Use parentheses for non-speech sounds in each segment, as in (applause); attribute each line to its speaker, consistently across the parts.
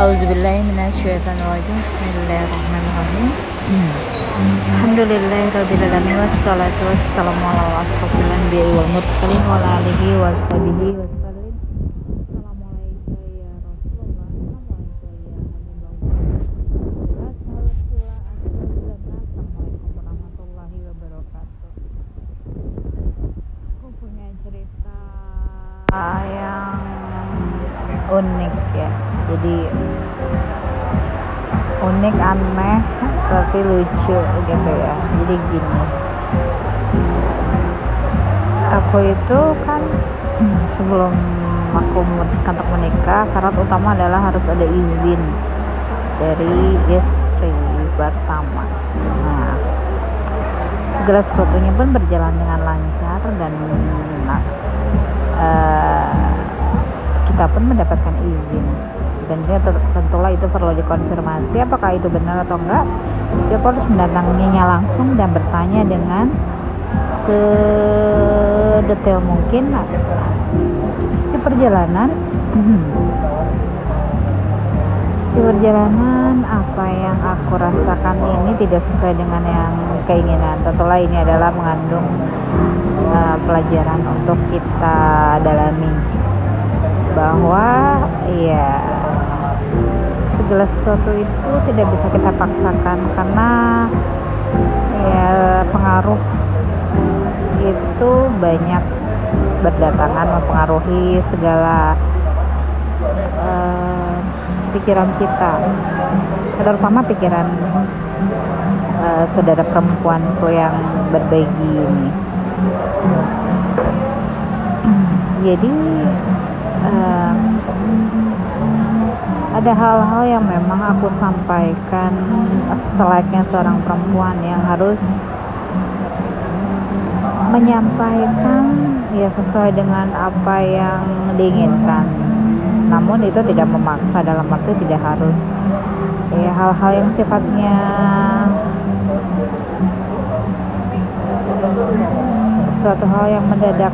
Speaker 1: Auzubillahiminasyaitonirrajim Bismillahirrahmanirrahim. Alhamdulillahirrabbilalamin Wassalatu wassalamu ala asrafil anbiya'i wal mursalin wa ala alihi wa sahbihi wassalim Assalamualaikum ya Rasulullah Assalamualaikum warahmatullahi wabarakatuh. Aku punya cerita yang unik ya jadi unik aneh tapi lucu gitu ya. Jadi gini. Aku itu kan (clears throat) sebelum aku memutuskan untuk menikah syarat utama adalah harus ada izin dari istri pertama. Nah segala sesuatunya pun berjalan dengan lancar dan uh, kita pun mendapatkan izin dan tentulah itu perlu dikonfirmasi apakah itu benar atau enggak. Dia harus mendatanginya langsung dan bertanya dengan sedetail mungkin. Di perjalanan (clears throat) di perjalanan apa yang aku rasakan ini tidak sesuai dengan yang keinginan. Tentulah ini adalah mengandung uh, pelajaran untuk kita dalami bahwa ya segala sesuatu itu tidak bisa kita paksakan karena ya pengaruh itu banyak. Berdatangan mempengaruhi segala uh, pikiran kita. Terutama pikiran uh, saudara perempuanku yang berbagi ini. Jadi uh, ada hal-hal yang memang aku sampaikan selayaknya seorang perempuan yang harus menyampaikan ya sesuai dengan apa yang diinginkan. Namun itu tidak memaksa dalam arti tidak harus. Ya hal-hal yang sifatnya suatu hal yang mendadak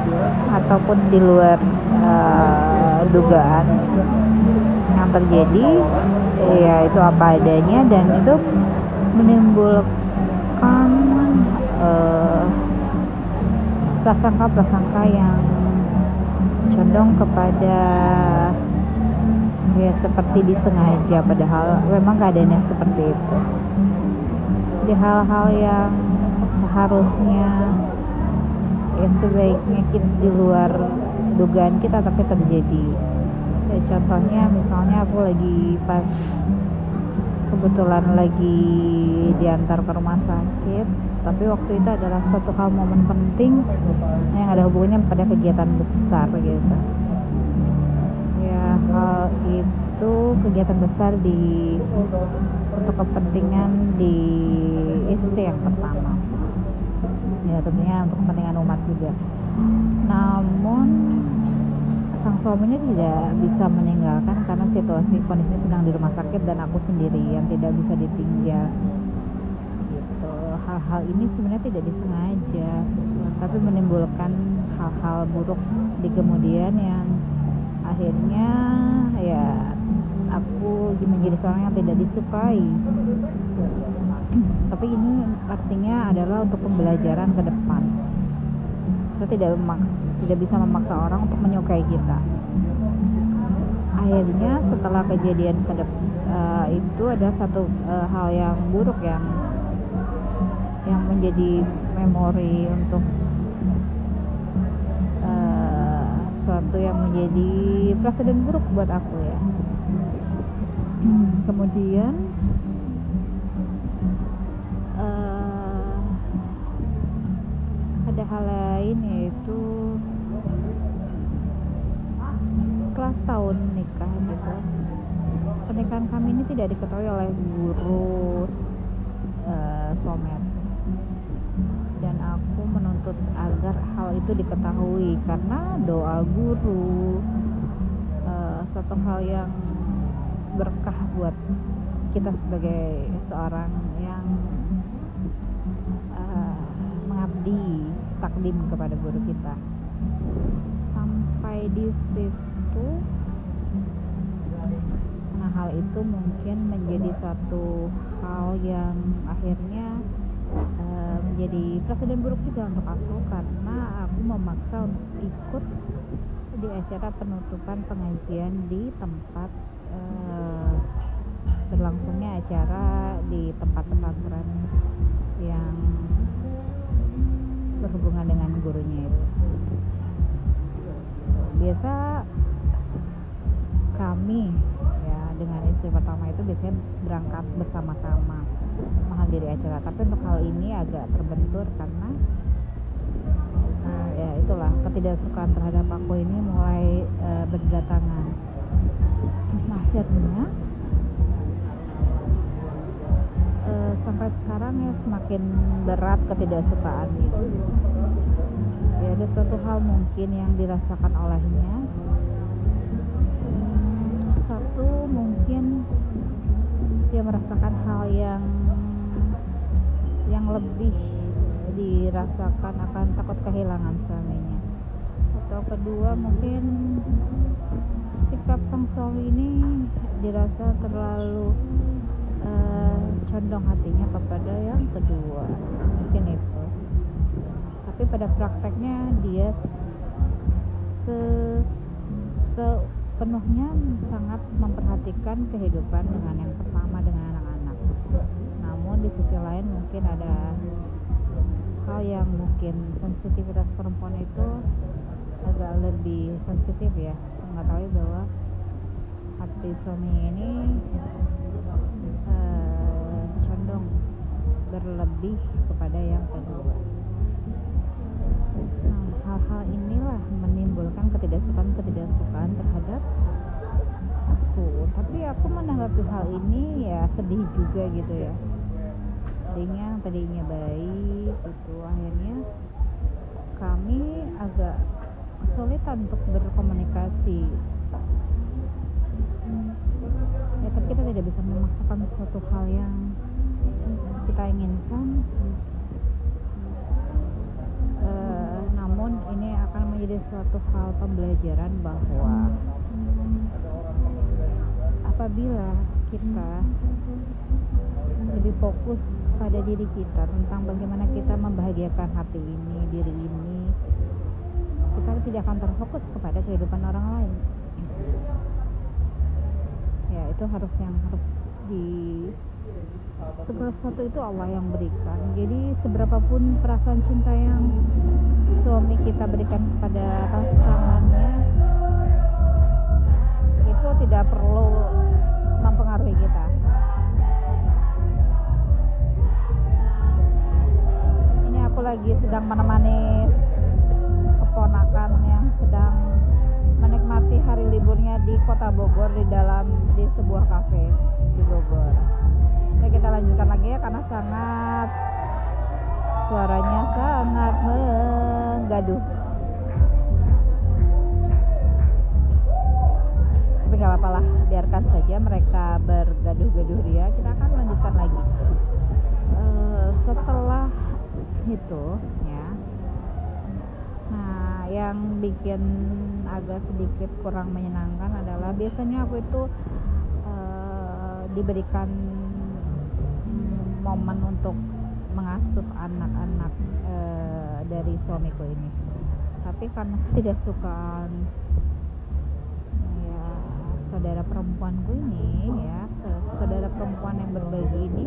Speaker 1: ataupun di luar uh, dugaan yang terjadi ya itu apa adanya dan itu menimbulkan uh, prasangka-prasangka yang condong kepada ya seperti disengaja padahal memang keadaannya seperti itu. Di hal-hal yang seharusnya ya sebaiknya kita di luar dugaan kita tapi terjadi ya, contohnya misalnya aku lagi pas kebetulan lagi diantar ke rumah sakit tapi waktu itu adalah satu hal momen penting yang ada hubungannya pada kegiatan besar gitu. Ya hal itu kegiatan besar di untuk kepentingan di istri yang pertama. Ya tentunya untuk kepentingan umat juga. Namun sang suaminya tidak bisa meninggalkan karena situasi kondisinya sedang di rumah sakit dan aku sendiri yang tidak bisa ditinggal. Gitu. Hal-hal ini sebenarnya tidak disengaja tapi menimbulkan hal-hal buruk di kemudian yang akhirnya ya aku menjadi seorang yang tidak disukai. Tapi ini artinya adalah untuk pembelajaran ke depan. Kita tidak memaksa, tidak bisa memaksa orang untuk menyukai kita. Akhirnya setelah kejadian pada uh, itu ada satu uh, hal yang buruk yang yang menjadi memori untuk uh, suatu yang menjadi presiden buruk buat aku ya. (clears throat) Kemudian ada hal lain yaitu setelah tahun nikah gitu. Pernikahan kami ini tidak diketahui oleh guru uh, somet. Dan aku menuntut agar hal itu diketahui karena doa guru uh, satu hal yang berkah buat kita sebagai seorang yang uh, mengabdi takdim kepada guru kita. Sampai di situ nah hal hal itu mungkin menjadi satu hal yang akhirnya uh, menjadi presiden buruk juga untuk aku karena aku memaksa untuk ikut di acara penutupan pengajian di tempat uh, berlangsungnya acara di tempat pesantren yang berhubungan dengan gurunya itu. Biasa kami ya dengan istri pertama itu biasanya berangkat bersama-sama menghadiri acara. Tapi untuk hal ini agak terbentur karena nah, ya itulah ketidaksukaan terhadap aku ini mulai uh, berdatangan. Nah, akhirnya sampai sekarang ya semakin berat ketidaksukaan itu ya ada suatu hal mungkin yang dirasakan olehnya. Hmm, satu mungkin dia merasakan hal yang yang lebih dirasakan akan takut kehilangan suaminya. Atau kedua mungkin sikap sang suami ini dirasa terlalu uh, condong hatinya kepada yang kedua. Mungkin itu. Tapi pada prakteknya dia se sepenuhnya sangat memperhatikan kehidupan dengan yang pertama dengan anak-anak. Namun di sisi lain mungkin ada hal yang mungkin sensitivitas perempuan itu agak lebih sensitif ya. Mengetahui bahwa hati suami ini berlebih kepada yang kedua. Nah hal-hal inilah menimbulkan ketidaksukaan-ketidaksukaan terhadap aku. Tapi aku menanggapi hal ini ya sedih juga gitu ya. Tadinya tadinya baik itu akhirnya kami agak kesulitan untuk berkomunikasi. Ya tapi kita tidak bisa memaksakan suatu hal yang kita inginkan e, namun ini akan menjadi suatu hal pembelajaran bahwa apabila kita lebih fokus pada diri kita tentang bagaimana kita membahagiakan hati ini, diri ini, kita tidak akan terfokus kepada kehidupan orang lain. Ya, itu harus yang harus di segala sesuatu itu Allah yang berikan. Jadi seberapapun perasaan cinta yang suami kita berikan kepada pasangannya itu tidak perlu mempengaruhi kita. Ini aku lagi sedang menemani keponakan yang sedang menikmati hari liburnya di kota Bogor di dalam di sebuah kafe karena sangat suaranya sangat menggaduh. Tapi nggak apa-apa lah, biarkan saja mereka bergaduh-gaduh ria. Kita akan lanjutkan lagi. Uh, setelah itu ya, nah yang bikin agak sedikit kurang menyenangkan adalah biasanya aku itu uh, diberikan momen untuk mengasuh anak-anak e, dari suamiku ini. Tapi karena tidak suka ya saudara perempuanku ini ya saudara perempuan yang berbagi ini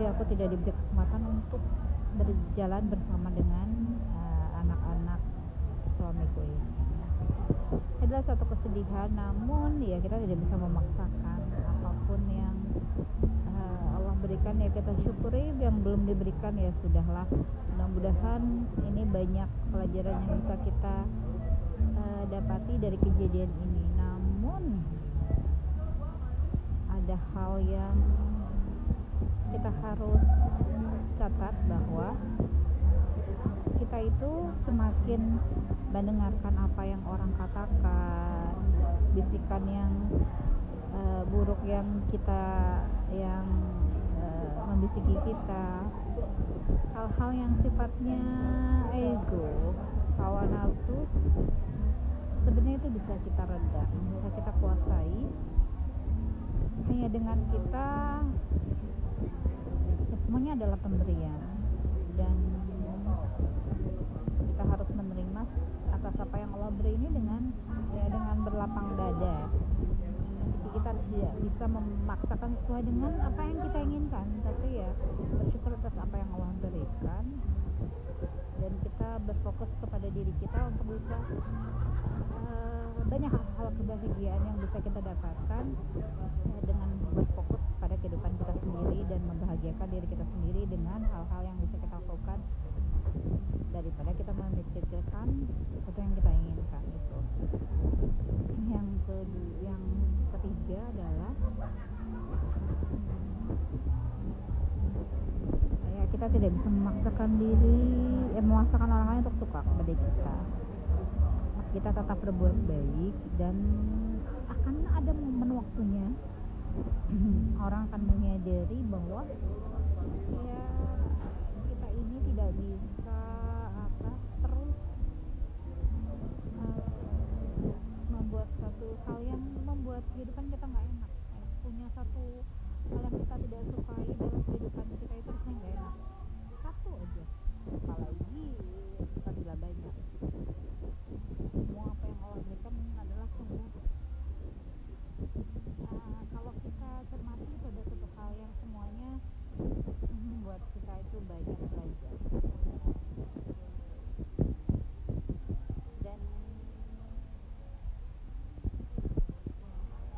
Speaker 1: jadi aku tidak diberi kesempatan untuk berjalan bersama dengan anak-anak uh, suamiku ini. Adalah suatu kesedihan namun ya kita tidak bisa memaksakan uh, Allah berikan ya kita syukuri yang belum diberikan ya sudahlah. Mudah-mudahan ini banyak pelajaran yang bisa kita uh, dapati dari kejadian ini. Namun ada hal yang kita harus catat bahwa kita itu semakin mendengarkan apa yang orang katakan bisikan yang uh, buruk yang kita yang uh, membisiki kita. Hal-hal yang sifatnya ego hawa nafsu sebenarnya itu bisa kita reda bisa kita kuasai. Hanya dengan kita ya semuanya adalah pemberian. Dan kita harus menerima atas apa yang Allah beri ini dengan ya dengan berlapang dada kita tidak bisa memaksakan sesuai dengan apa yang kita inginkan. Tapi ya bersyukur atas apa yang Allah berikan. Dan kita berfokus kepada diri kita untuk bisa uh, banyak hal-hal kebahagiaan yang bisa kita dapatkan uh, dengan berfokus pada kehidupan kita sendiri dan membahagiakan diri kita sendiri dengan hal-hal yang bisa kita lakukan daripada kita memikirkan sesuatu yang kita inginkan itu yang ke yang ketiga adalah ya kita tidak bisa memaksakan diri eh, memaksakan orang lain untuk suka kepada kita. Kita tetap berbuat baik dan akan ada momen waktunya. (clears throat) Orang akan menyadari bahwa ya kita ini tidak bisa membuat satu hal yang membuat kehidupan kita nggak enak. Punya satu hal yang kita tidak sukai dalam kehidupan kita itu rasanya nggak enak. Satu aja. Apalagi kita tidak banyak. Semua apa yang Allah berikan adalah sungguh. Uh, kalau kita cermati itu ada satu hal yang semuanya membuat kita itu banyak belajar dan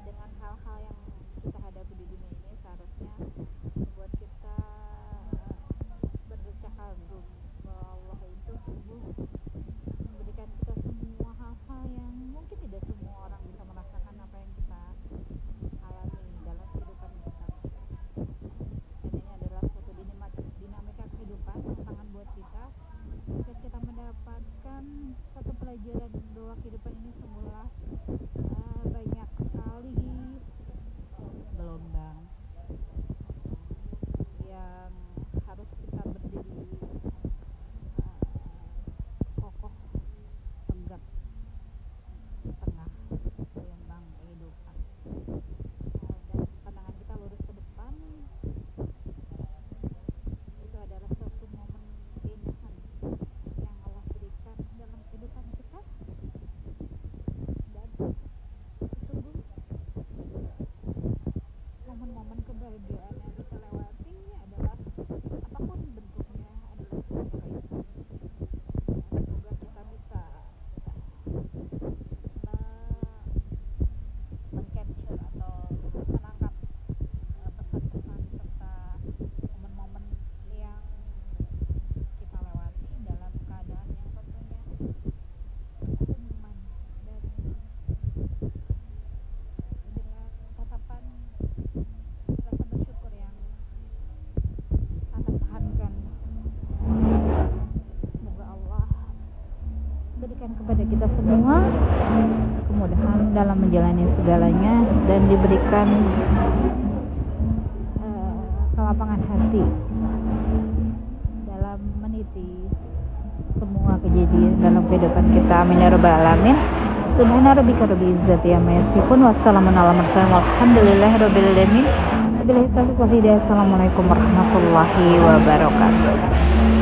Speaker 1: dengan hal-hal yang kita hadapi di dunia ini seharusnya membuat kita berdecak kagum bahwa Allah itu sungguh memberikan kita semua hal-hal yang mungkin tidak semua orang bisa merasakan apa yang kita alami dalam kehidupan kita dan ini adalah suatu dinamika, dinamika kehidupan tantangan buat kita ketika kita mendapatkan satu pelajaran bahwa kehidupan ini sungguhlah uh, banyak sekali gelombang yang harus kita berdiri uh, kokoh tegak di tengah gelombang kehidupan uh, dan pandangan kita lurus ke depan itu adalah suatu momen keindahan yang Allah berikan dalam kehidupan kita dan sungguh momen-momen kebahagiaan yang kita lewati adalah apa pun bentuknya adalah sebuah kebaikan semoga kita bisa mengcapture atau menangkap eh, pesan-pesan serta momen-momen yang kita lewati dalam keadaan yang tentunya senyuman dan dengan tatapan rasa bersyukur yang tak tertahankan semoga Allah berikan kepada kita semua kemudahan dalam menjalani segalanya dan diberikan eh, kelapangan hati dalam meniti semua kejadian dalam kehidupan kita. Amin ya rabbal alamin. Subhana rabbika rabbil izzati amma yasifun. Wassalamun ala mursalin. Walhamdulillahi. Assalamualaikum warahmatullahi wabarakatuh.